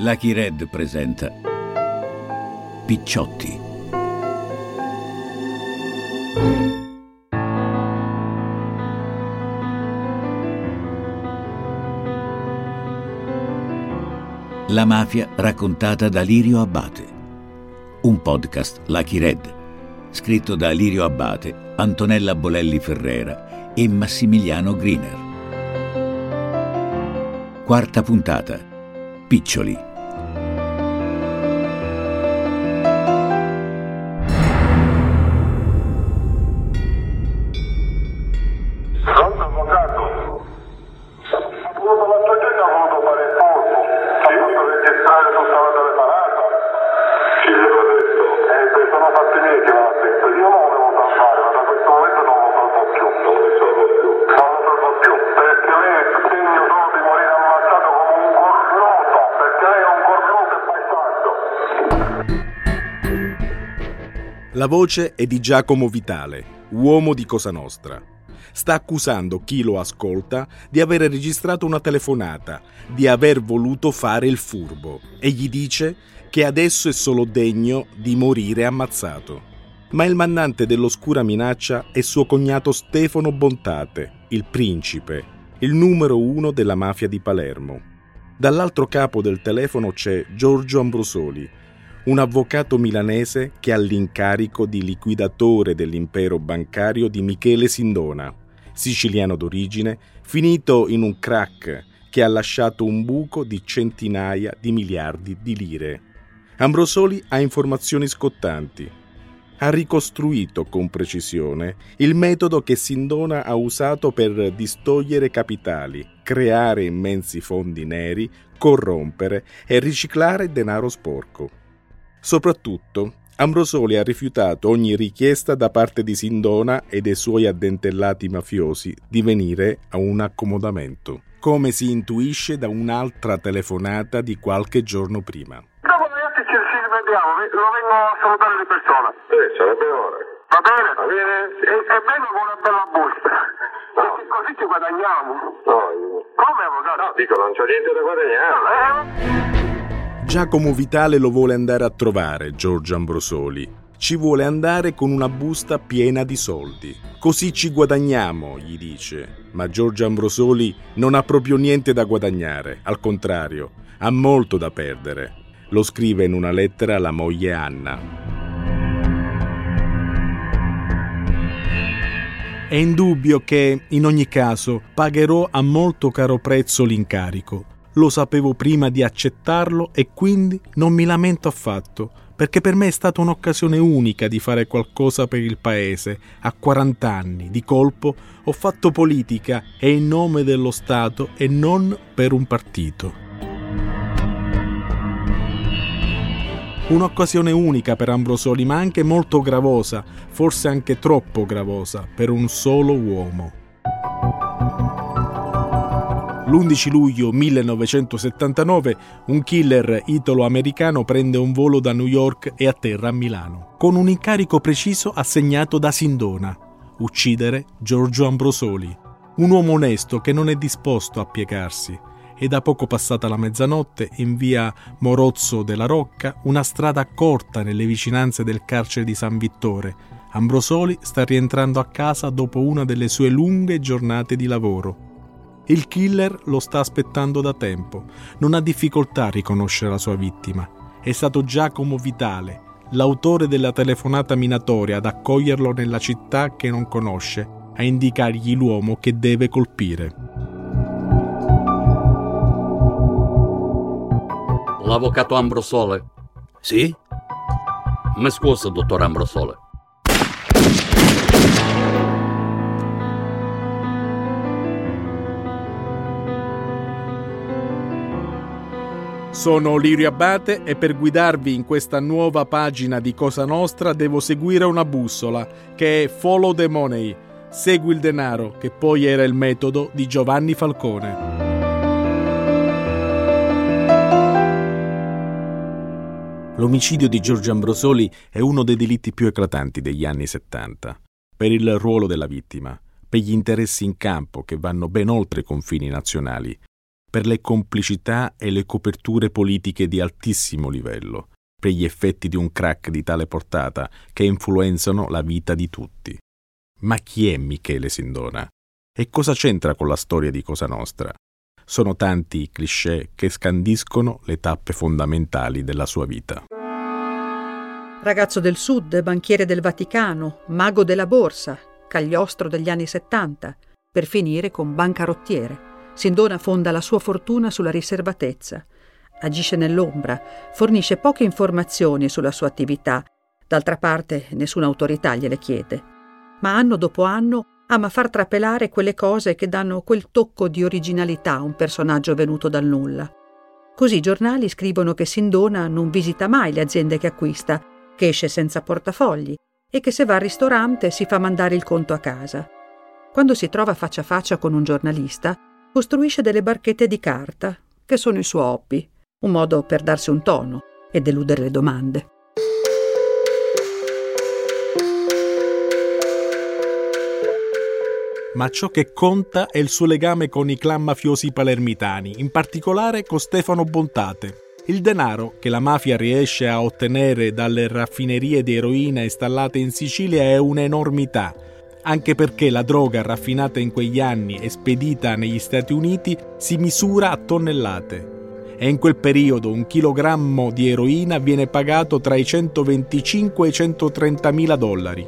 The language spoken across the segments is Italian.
Lucky Red presenta Picciotti. La mafia raccontata da Lirio Abbate. Un podcast Lucky Red, scritto da Lirio Abbate, Antonella Bolelli Ferrera e Massimiliano Griner. Quarta puntata. Piccioli. La voce è di Giacomo Vitale, uomo di Cosa Nostra. Sta accusando chi lo ascolta di aver registrato una telefonata, di aver voluto fare il furbo e gli dice che adesso è solo degno di morire ammazzato. Ma il mandante dell'oscura minaccia è suo cognato Stefano Bontate, il principe, il numero uno della mafia di Palermo. Dall'altro capo del telefono c'è Giorgio Ambrosoli, un avvocato milanese che ha l'incarico di liquidatore dell'impero bancario di Michele Sindona, siciliano d'origine, finito in un crack che ha lasciato un buco di centinaia di miliardi di lire. Ambrosoli ha informazioni scottanti. Ha ricostruito con precisione il metodo che Sindona ha usato per distogliere capitali, creare immensi fondi neri, corrompere e riciclare denaro sporco. Soprattutto, Ambrosoli ha rifiutato ogni richiesta da parte di Sindona e dei suoi addentellati mafiosi di venire a un accomodamento, come si intuisce da un'altra telefonata di qualche giorno prima. Dopo noi altri ci, rivediamo, lo vengo a salutare di persona. Sì, sarebbe ora. Va bene? Va bene? E, e vengo con una bella busta. Perché così ci guadagniamo. No, Come avvocato? No, dico, non c'è niente da guadagnare. Eh? Giacomo Vitale lo vuole andare a trovare, Giorgio Ambrosoli. Ci vuole andare con una busta piena di soldi. Così ci guadagniamo, gli dice. Ma Giorgio Ambrosoli non ha proprio niente da guadagnare, al contrario, ha molto da perdere. Lo scrive in una lettera alla moglie Anna. È indubbio che, in ogni caso, pagherò a molto caro prezzo l'incarico. Lo sapevo prima di accettarlo e quindi non mi lamento affatto, perché per me è stata un'occasione unica di fare qualcosa per il paese. A 40 anni, di colpo, ho fatto politica e in nome dello Stato e non per un partito. Un'occasione unica per Ambrosoli, ma anche molto gravosa, forse anche troppo gravosa, per un solo uomo. L'11 luglio 1979 un killer italo-americano prende un volo da New York e atterra a Milano, con un incarico preciso assegnato da Sindona, uccidere Giorgio Ambrosoli, un uomo onesto che non è disposto a piegarsi. E da poco passata la mezzanotte, in via Morozzo della Rocca, una strada corta nelle vicinanze del carcere di San Vittore, Ambrosoli sta rientrando a casa dopo una delle sue lunghe giornate di lavoro. Il killer lo sta aspettando da tempo, non ha difficoltà a riconoscere la sua vittima. È stato Giacomo Vitale, l'autore della telefonata minatoria, ad accoglierlo nella città che non conosce, a indicargli l'uomo che deve colpire. L'avvocato Ambrosole. Sì? Mi scusa, dottor Ambrosole. Sono Lirio Abate e per guidarvi in questa nuova pagina di Cosa Nostra devo seguire una bussola che è Follow the Money, segui il denaro, che poi era il metodo di Giovanni Falcone. L'omicidio di Giorgio Ambrosoli è uno dei delitti più eclatanti degli anni 70, per il ruolo della vittima, per gli interessi in campo che vanno ben oltre i confini nazionali. Per le complicità e le coperture politiche di altissimo livello, per gli effetti di un crack di tale portata che influenzano la vita di tutti. Ma chi è Michele Sindona? E cosa c'entra con la storia di Cosa Nostra? Sono tanti i cliché che scandiscono le tappe fondamentali della sua vita. Ragazzo del Sud, banchiere del Vaticano, mago della borsa, cagliostro degli anni 70, per finire con bancarottiere. Sindona fonda la sua fortuna sulla riservatezza. Agisce nell'ombra, fornisce poche informazioni sulla sua attività, d'altra parte nessuna autorità gliele chiede. Ma anno dopo anno ama far trapelare quelle cose che danno quel tocco di originalità a un personaggio venuto dal nulla. Così i giornali scrivono che Sindona non visita mai le aziende che acquista, che esce senza portafogli e che se va al ristorante si fa mandare il conto a casa. Quando si trova faccia a faccia con un giornalista, costruisce delle barchette di carta, che sono i suoi hobby, un modo per darsi un tono e deludere le domande. Ma ciò che conta è il suo legame con i clan mafiosi palermitani, in particolare con Stefano Bontate. Il denaro che la mafia riesce a ottenere dalle raffinerie di eroina installate in Sicilia è un'enormità anche perché la droga raffinata in quegli anni e spedita negli Stati Uniti si misura a tonnellate. E in quel periodo un chilogrammo di eroina viene pagato tra i 125 e i 130 mila dollari.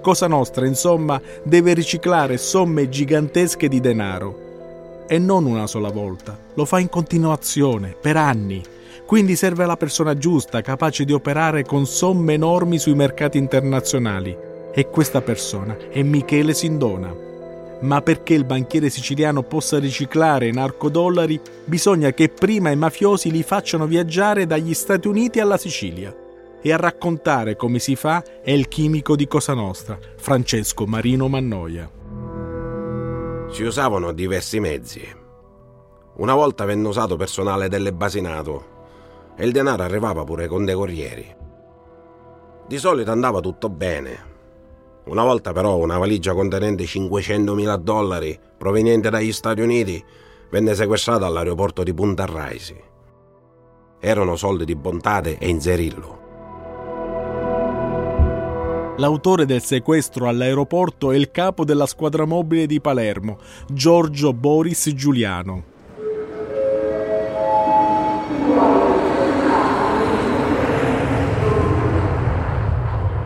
Cosa Nostra, insomma, deve riciclare somme gigantesche di denaro. E non una sola volta, lo fa in continuazione, per anni. Quindi serve la persona giusta, capace di operare con somme enormi sui mercati internazionali e questa persona è Michele Sindona. Ma perché il banchiere siciliano possa riciclare narcodollari, bisogna che prima i mafiosi li facciano viaggiare dagli Stati Uniti alla Sicilia. E a raccontare come si fa è il chimico di Cosa Nostra, Francesco Marino Mannoia. Si usavano diversi mezzi. Una volta venne usato personale delle Basinato e il denaro arrivava pure con dei corrieri. Di solito andava tutto bene, una volta però una valigia contenente 500.000 dollari proveniente dagli Stati Uniti venne sequestrata all'aeroporto di Punta Raisi. Erano soldi di Bontate e Inzerillo. L'autore del sequestro all'aeroporto è il capo della squadra mobile di Palermo, Giorgio Boris Giuliano.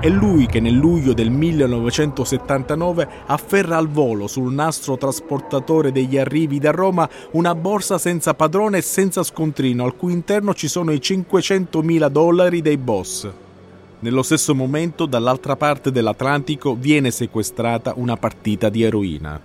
È lui che nel luglio del 1979 afferra al volo sul nastro trasportatore degli arrivi da Roma una borsa senza padrone e senza scontrino, al cui interno ci sono i 500.000 dollari dei boss. Nello stesso momento, dall'altra parte dell'Atlantico, viene sequestrata una partita di eroina.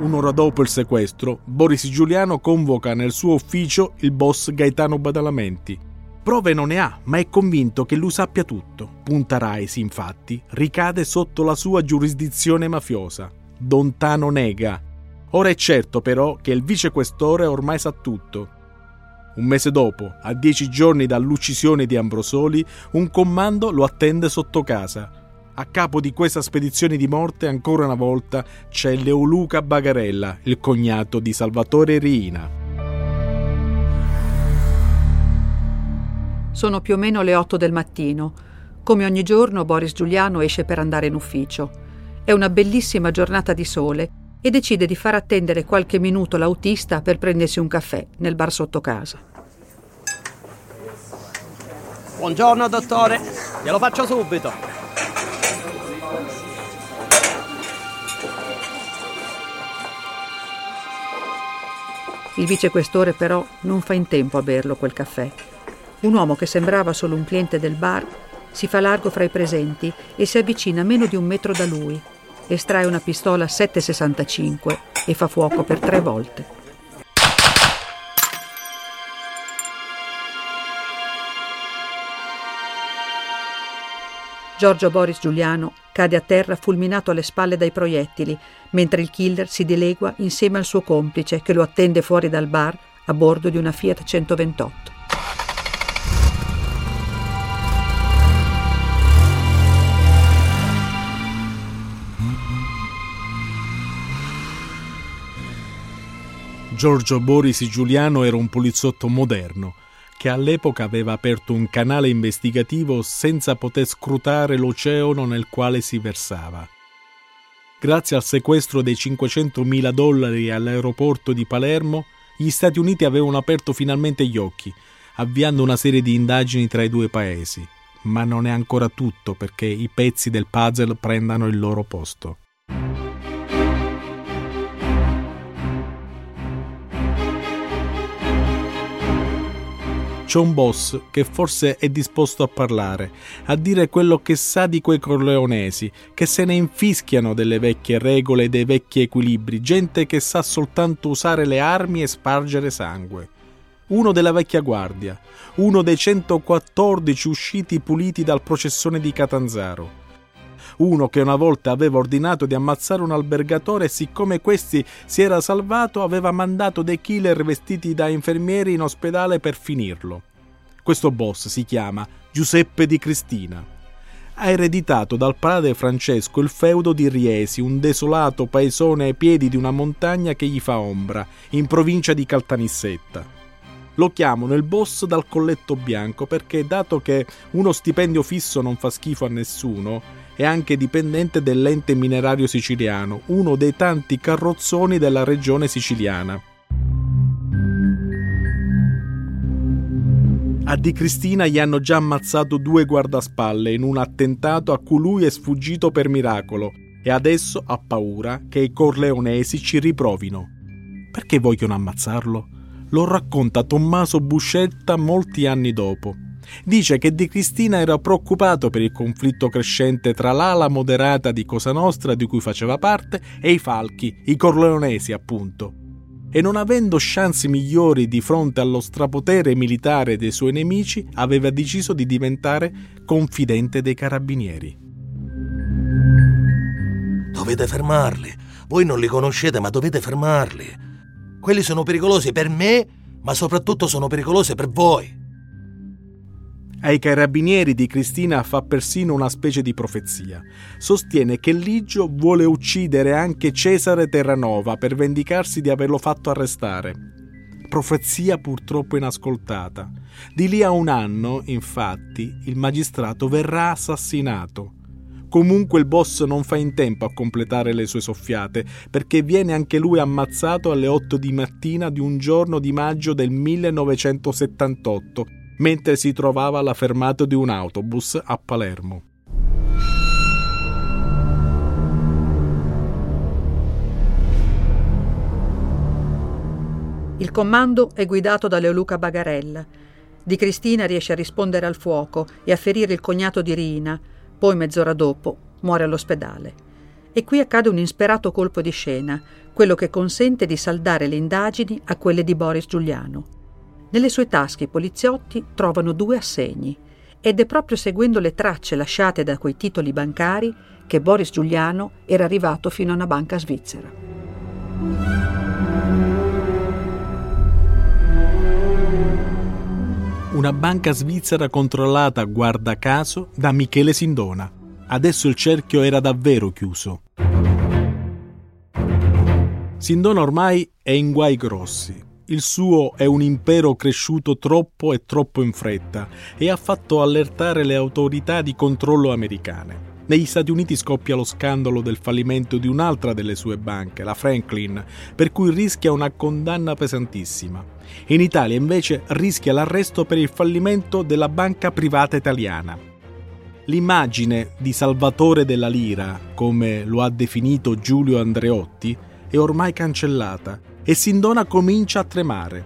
Un'ora dopo il sequestro, Boris Giuliano convoca nel suo ufficio il boss Gaetano Badalamenti, Prove non ne ha, ma è convinto che lui sappia tutto. Punta Raisi, infatti, ricade sotto la sua giurisdizione mafiosa. Dontano nega. Ora è certo però che il vicequestore ormai sa tutto. Un mese dopo, a dieci giorni dall'uccisione di Ambrosoli, un comando lo attende sotto casa. A capo di questa spedizione di morte, ancora una volta, c'è Leoluca Bagarella, il cognato di Salvatore Riina. Sono più o meno le 8 del mattino. Come ogni giorno Boris Giuliano esce per andare in ufficio. È una bellissima giornata di sole e decide di far attendere qualche minuto l'autista per prendersi un caffè nel bar sotto casa. Buongiorno dottore, glielo faccio subito. Il vicequestore però non fa in tempo a berlo quel caffè. Un uomo che sembrava solo un cliente del bar si fa largo fra i presenti e si avvicina meno di un metro da lui. Estrae una pistola 7,65 e fa fuoco per tre volte. Giorgio Boris Giuliano cade a terra fulminato alle spalle dai proiettili, mentre il killer si dilegua insieme al suo complice che lo attende fuori dal bar a bordo di una Fiat 128. Giorgio Borisi Giuliano era un poliziotto moderno che all'epoca aveva aperto un canale investigativo senza poter scrutare l'oceano nel quale si versava. Grazie al sequestro dei 500.000 dollari all'aeroporto di Palermo, gli Stati Uniti avevano aperto finalmente gli occhi, avviando una serie di indagini tra i due paesi. Ma non è ancora tutto perché i pezzi del puzzle prendano il loro posto. C'è un boss che forse è disposto a parlare, a dire quello che sa di quei corleonesi, che se ne infischiano delle vecchie regole e dei vecchi equilibri, gente che sa soltanto usare le armi e spargere sangue. Uno della vecchia guardia, uno dei 114 usciti puliti dal processone di Catanzaro uno che una volta aveva ordinato di ammazzare un albergatore e siccome questi si era salvato aveva mandato dei killer vestiti da infermieri in ospedale per finirlo. Questo boss si chiama Giuseppe di Cristina. Ha ereditato dal padre Francesco il feudo di Riesi, un desolato paesone ai piedi di una montagna che gli fa ombra, in provincia di Caltanissetta. Lo chiamano il boss dal colletto bianco perché, dato che uno stipendio fisso non fa schifo a nessuno, è anche dipendente dell'ente minerario siciliano, uno dei tanti carrozzoni della regione siciliana. A Di Cristina gli hanno già ammazzato due guardaspalle in un attentato a cui lui è sfuggito per miracolo e adesso ha paura che i corleonesi ci riprovino. Perché vogliono ammazzarlo? Lo racconta Tommaso Buscetta molti anni dopo. Dice che Di Cristina era preoccupato per il conflitto crescente tra l'ala moderata di Cosa Nostra di cui faceva parte e i falchi, i corleonesi appunto. E non avendo chance migliori di fronte allo strapotere militare dei suoi nemici, aveva deciso di diventare confidente dei carabinieri. Dovete fermarli. Voi non li conoscete, ma dovete fermarli. Quelli sono pericolosi per me, ma soprattutto sono pericolosi per voi. Ai carabinieri di Cristina fa persino una specie di profezia. Sostiene che Ligio vuole uccidere anche Cesare Terranova per vendicarsi di averlo fatto arrestare. Profezia purtroppo inascoltata. Di lì a un anno, infatti, il magistrato verrà assassinato. Comunque il boss non fa in tempo a completare le sue soffiate, perché viene anche lui ammazzato alle 8 di mattina di un giorno di maggio del 1978 mentre si trovava alla fermata di un autobus a Palermo. Il comando è guidato da Leoluca Bagarella. Di Cristina riesce a rispondere al fuoco e a ferire il cognato di Rina, poi mezz'ora dopo muore all'ospedale. E qui accade un insperato colpo di scena, quello che consente di saldare le indagini a quelle di Boris Giuliano. Nelle sue tasche i poliziotti trovano due assegni ed è proprio seguendo le tracce lasciate da quei titoli bancari che Boris Giuliano era arrivato fino a una banca svizzera. Una banca svizzera controllata, guarda caso, da Michele Sindona. Adesso il cerchio era davvero chiuso. Sindona ormai è in guai grossi. Il suo è un impero cresciuto troppo e troppo in fretta e ha fatto allertare le autorità di controllo americane. Negli Stati Uniti scoppia lo scandalo del fallimento di un'altra delle sue banche, la Franklin, per cui rischia una condanna pesantissima. In Italia invece rischia l'arresto per il fallimento della banca privata italiana. L'immagine di Salvatore della Lira, come lo ha definito Giulio Andreotti, è ormai cancellata e Sindona comincia a tremare.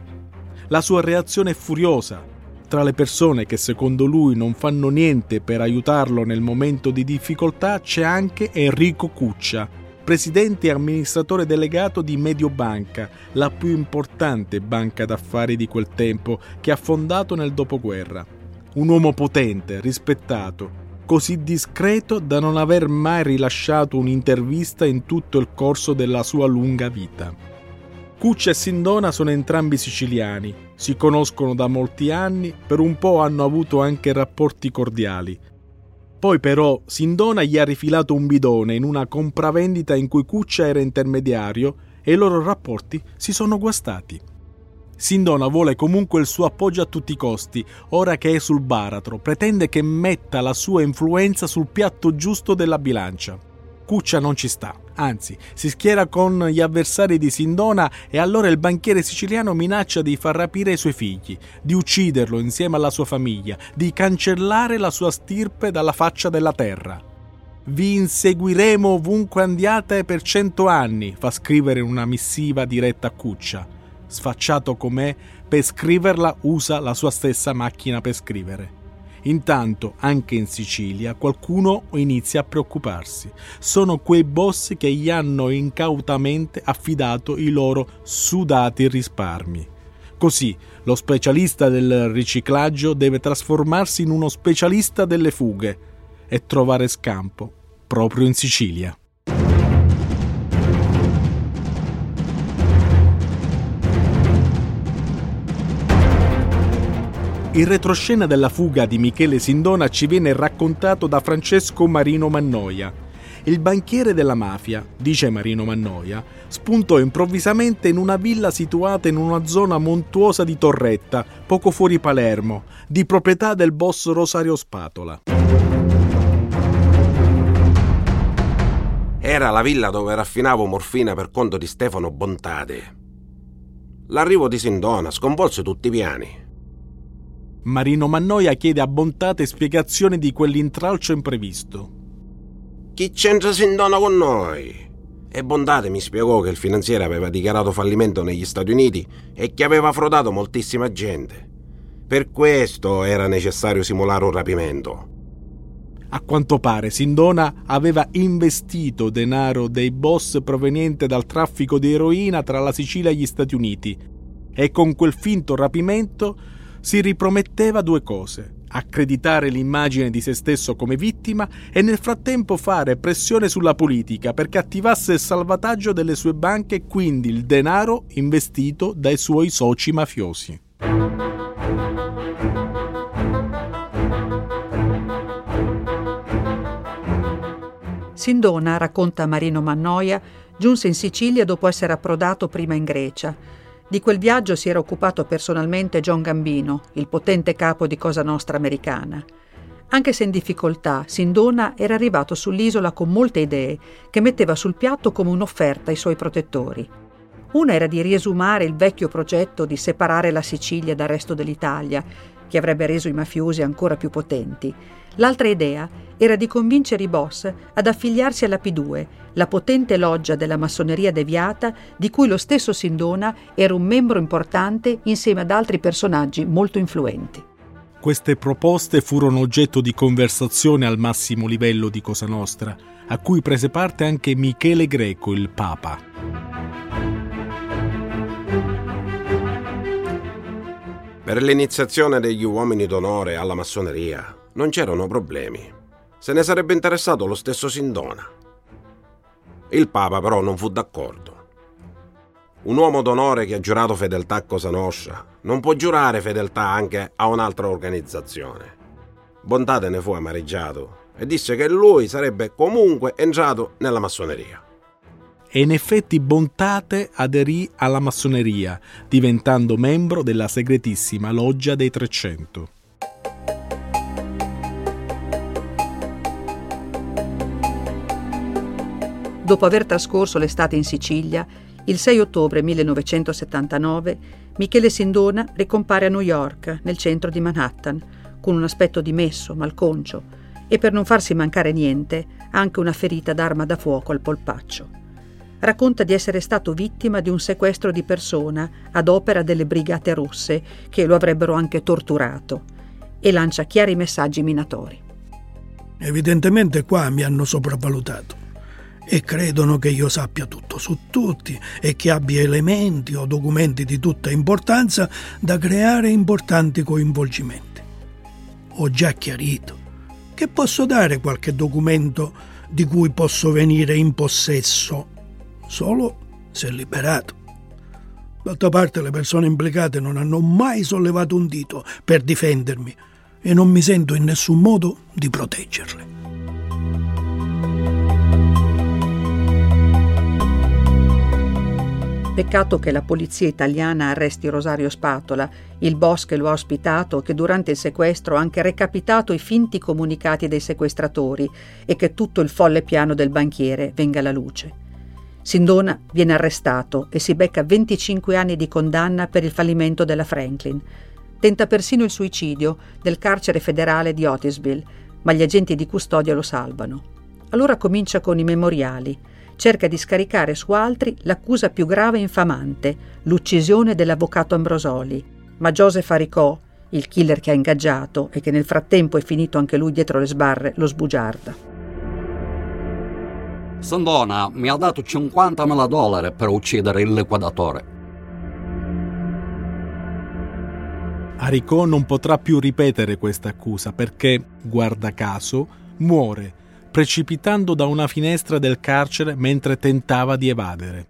La sua reazione è furiosa. Tra le persone che secondo lui non fanno niente per aiutarlo nel momento di difficoltà c'è anche Enrico Cuccia, presidente e amministratore delegato di Mediobanca, la più importante banca d'affari di quel tempo che ha fondato nel dopoguerra. Un uomo potente, rispettato, così discreto da non aver mai rilasciato un'intervista in tutto il corso della sua lunga vita. Cuccia e Sindona sono entrambi siciliani, si conoscono da molti anni, per un po' hanno avuto anche rapporti cordiali. Poi però Sindona gli ha rifilato un bidone in una compravendita in cui Cuccia era intermediario e i loro rapporti si sono guastati. Sindona vuole comunque il suo appoggio a tutti i costi, ora che è sul baratro, pretende che metta la sua influenza sul piatto giusto della bilancia. Cuccia non ci sta, anzi, si schiera con gli avversari di Sindona e allora il banchiere siciliano minaccia di far rapire i suoi figli, di ucciderlo insieme alla sua famiglia, di cancellare la sua stirpe dalla faccia della terra. Vi inseguiremo ovunque andiate per cento anni, fa scrivere una missiva diretta a Cuccia sfacciato com'è, per scriverla usa la sua stessa macchina per scrivere. Intanto, anche in Sicilia, qualcuno inizia a preoccuparsi. Sono quei boss che gli hanno incautamente affidato i loro sudati risparmi. Così, lo specialista del riciclaggio deve trasformarsi in uno specialista delle fughe e trovare scampo proprio in Sicilia. Il retroscena della fuga di Michele Sindona ci viene raccontato da Francesco Marino Mannoia. Il banchiere della mafia, dice Marino Mannoia, spuntò improvvisamente in una villa situata in una zona montuosa di Torretta, poco fuori Palermo, di proprietà del boss Rosario Spatola. Era la villa dove raffinavo morfina per conto di Stefano Bontade. L'arrivo di Sindona sconvolse tutti i piani. Marino Mannoia chiede a Bontate spiegazioni di quell'intralcio imprevisto. Chi c'entra Sindona con noi? E Bontate mi spiegò che il finanziere aveva dichiarato fallimento negli Stati Uniti e che aveva frodato moltissima gente. Per questo era necessario simulare un rapimento. A quanto pare Sindona aveva investito denaro dei boss proveniente dal traffico di eroina tra la Sicilia e gli Stati Uniti e con quel finto rapimento si riprometteva due cose accreditare l'immagine di se stesso come vittima e nel frattempo fare pressione sulla politica perché attivasse il salvataggio delle sue banche e quindi il denaro investito dai suoi soci mafiosi. Sindona, racconta Marino Mannoia, giunse in Sicilia dopo essere approdato prima in Grecia di quel viaggio si era occupato personalmente John Gambino, il potente capo di Cosa Nostra americana. Anche se in difficoltà, Sindona era arrivato sull'isola con molte idee che metteva sul piatto come un'offerta ai suoi protettori. Una era di riesumare il vecchio progetto di separare la Sicilia dal resto dell'Italia, che avrebbe reso i mafiosi ancora più potenti. L'altra idea era di convincere i boss ad affiliarsi alla P2, la potente loggia della massoneria deviata di cui lo stesso Sindona era un membro importante insieme ad altri personaggi molto influenti. Queste proposte furono oggetto di conversazione al massimo livello di Cosa Nostra, a cui prese parte anche Michele Greco, il Papa. Per l'iniziazione degli uomini d'onore alla massoneria non c'erano problemi. Se ne sarebbe interessato lo stesso Sindona. Il Papa però non fu d'accordo. Un uomo d'onore che ha giurato fedeltà a Cosa Nostra non può giurare fedeltà anche a un'altra organizzazione. Bontate ne fu amareggiato e disse che lui sarebbe comunque entrato nella massoneria. E in effetti Bontate aderì alla massoneria, diventando membro della segretissima loggia dei 300. Dopo aver trascorso l'estate in Sicilia, il 6 ottobre 1979 Michele Sindona ricompare a New York, nel centro di Manhattan, con un aspetto dimesso, malconcio e per non farsi mancare niente anche una ferita d'arma da fuoco al polpaccio. Racconta di essere stato vittima di un sequestro di persona ad opera delle brigate rosse che lo avrebbero anche torturato e lancia chiari messaggi minatori. Evidentemente qua mi hanno sopravvalutato e credono che io sappia tutto su tutti e che abbia elementi o documenti di tutta importanza da creare importanti coinvolgimenti. Ho già chiarito che posso dare qualche documento di cui posso venire in possesso solo se liberato. D'altra parte le persone implicate non hanno mai sollevato un dito per difendermi e non mi sento in nessun modo di proteggerle. Peccato che la polizia italiana arresti Rosario Spatola, il boss che lo ha ospitato che durante il sequestro ha anche recapitato i finti comunicati dei sequestratori e che tutto il folle piano del banchiere venga alla luce. Sindona viene arrestato e si becca 25 anni di condanna per il fallimento della Franklin. Tenta persino il suicidio del carcere federale di Otisville, ma gli agenti di custodia lo salvano. Allora comincia con i memoriali cerca di scaricare su altri l'accusa più grave e infamante, l'uccisione dell'avvocato Ambrosoli. Ma Joseph Aricò, il killer che ha ingaggiato e che nel frattempo è finito anche lui dietro le sbarre, lo sbugiarda. Sandona mi ha dato 50.000 dollari per uccidere il liquidatore. Aricò non potrà più ripetere questa accusa perché, guarda caso, muore precipitando da una finestra del carcere mentre tentava di evadere.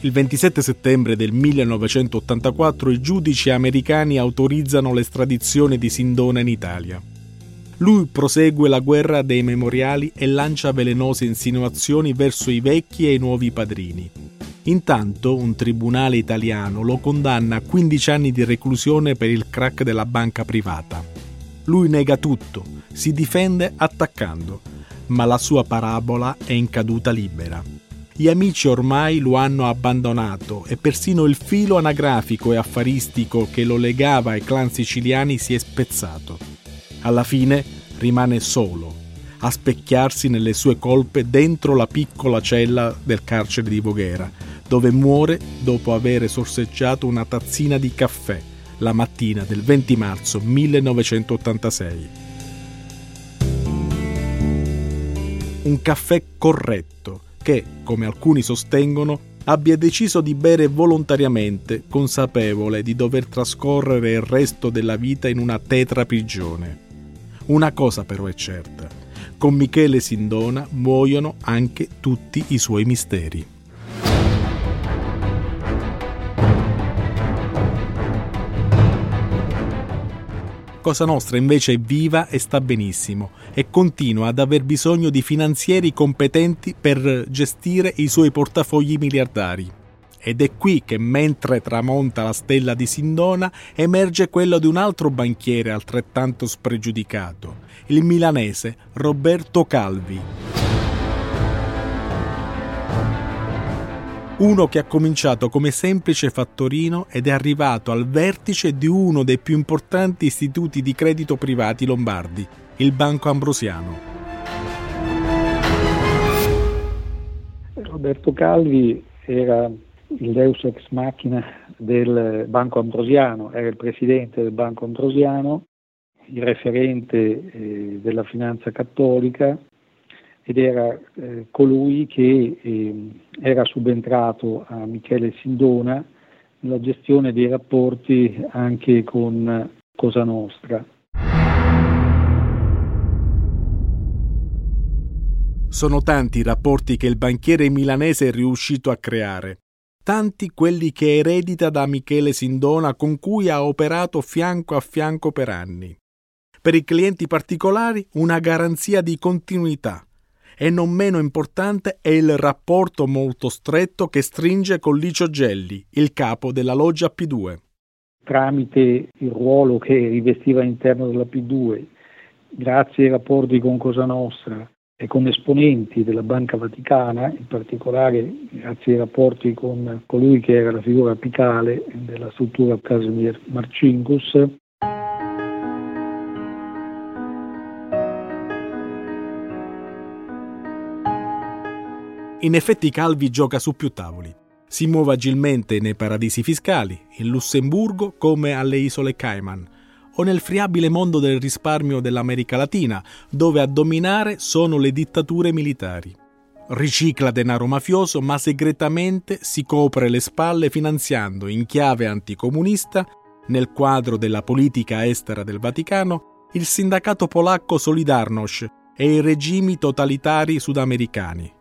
Il 27 settembre del 1984 i giudici americani autorizzano l'estradizione di Sindona in Italia. Lui prosegue la guerra dei memoriali e lancia velenose insinuazioni verso i vecchi e i nuovi padrini. Intanto un tribunale italiano lo condanna a 15 anni di reclusione per il crack della banca privata. Lui nega tutto, si difende attaccando, ma la sua parabola è in caduta libera. Gli amici ormai lo hanno abbandonato e persino il filo anagrafico e affaristico che lo legava ai clan siciliani si è spezzato. Alla fine rimane solo, a specchiarsi nelle sue colpe dentro la piccola cella del carcere di Voghera, dove muore dopo aver sorseggiato una tazzina di caffè la mattina del 20 marzo 1986. Un caffè corretto che, come alcuni sostengono, abbia deciso di bere volontariamente, consapevole di dover trascorrere il resto della vita in una tetra prigione. Una cosa però è certa, con Michele Sindona muoiono anche tutti i suoi misteri. Cosa Nostra invece è viva e sta benissimo e continua ad aver bisogno di finanzieri competenti per gestire i suoi portafogli miliardari. Ed è qui che mentre tramonta la stella di Sindona emerge quello di un altro banchiere altrettanto spregiudicato, il milanese Roberto Calvi. Uno che ha cominciato come semplice fattorino ed è arrivato al vertice di uno dei più importanti istituti di credito privati lombardi, il Banco Ambrosiano. Roberto Calvi era il deus ex machina del Banco Ambrosiano, era il presidente del Banco Ambrosiano, il referente eh, della finanza cattolica ed era eh, colui che eh, era subentrato a Michele Sindona nella gestione dei rapporti anche con Cosa Nostra. Sono tanti i rapporti che il banchiere milanese è riuscito a creare, tanti quelli che eredita da Michele Sindona con cui ha operato fianco a fianco per anni. Per i clienti particolari una garanzia di continuità, e non meno importante è il rapporto molto stretto che stringe con Licio Gelli, il capo della loggia P2. Tramite il ruolo che rivestiva all'interno della P2, grazie ai rapporti con Cosa Nostra e con esponenti della Banca Vaticana, in particolare grazie ai rapporti con colui che era la figura apicale della struttura Casimir Marcinkus, In effetti Calvi gioca su più tavoli. Si muove agilmente nei paradisi fiscali, in Lussemburgo come alle isole Cayman, o nel friabile mondo del risparmio dell'America Latina, dove a dominare sono le dittature militari. Ricicla denaro mafioso, ma segretamente si copre le spalle finanziando in chiave anticomunista, nel quadro della politica estera del Vaticano, il sindacato polacco Solidarność e i regimi totalitari sudamericani.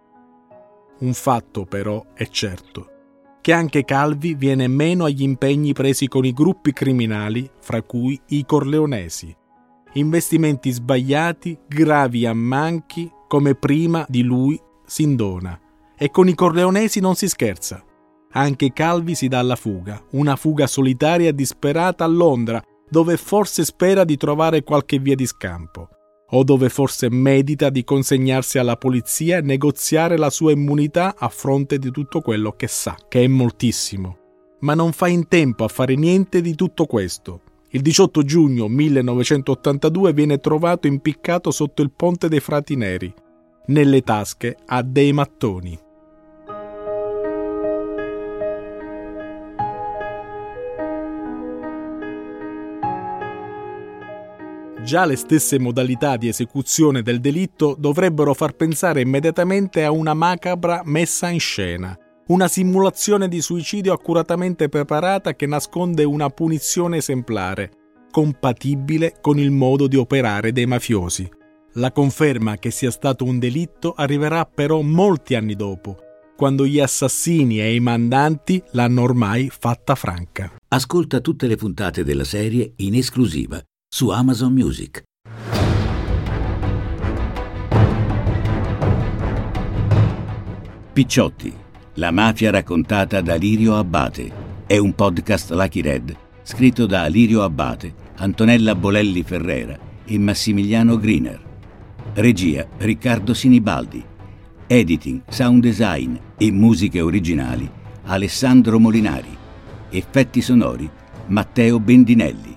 Un fatto però è certo, che anche Calvi viene meno agli impegni presi con i gruppi criminali, fra cui i corleonesi. investimenti sbagliati, gravi ammanchi, come prima di lui Sindona. E con i corleonesi non si scherza. Anche Calvi si dà alla fuga, una fuga solitaria e disperata a Londra, dove forse spera di trovare qualche via di scampo, o dove forse medita di consegnarsi alla polizia e negoziare la sua immunità a fronte di tutto quello che sa, che è moltissimo. Ma non fa in tempo a fare niente di tutto questo. Il 18 giugno 1982 viene trovato impiccato sotto il ponte dei Frati Neri. Nelle tasche ha dei mattoni. Già le stesse modalità di esecuzione del delitto dovrebbero far pensare immediatamente a una macabra messa in scena, una simulazione di suicidio accuratamente preparata che nasconde una punizione esemplare, compatibile con il modo di operare dei mafiosi. La conferma che sia stato un delitto arriverà però molti anni dopo, quando gli assassini e i mandanti l'hanno ormai fatta franca. Ascolta tutte le puntate della serie in esclusiva su Amazon Music. Picciotti, la mafia raccontata da Lirio Abbate. È un podcast Lucky Red, scritto da Lirio Abbate, Antonella Bolelli Ferrera e Massimiliano Griner. Regia Riccardo Sinibaldi. Editing, sound design e musiche originali Alessandro Molinari. Effetti sonori Matteo Bendinelli.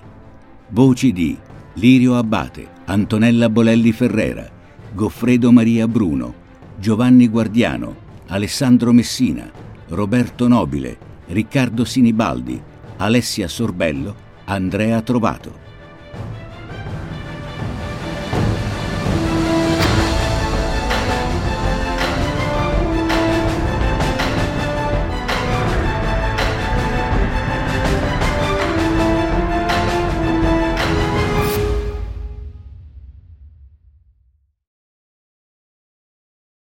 Voci di Lirio Abbate, Antonella Bolelli Ferrera, Goffredo Maria Bruno, Giovanni Guardiano, Alessandro Messina, Roberto Nobile, Riccardo Sinibaldi, Alessia Sorbello, Andrea Trovato.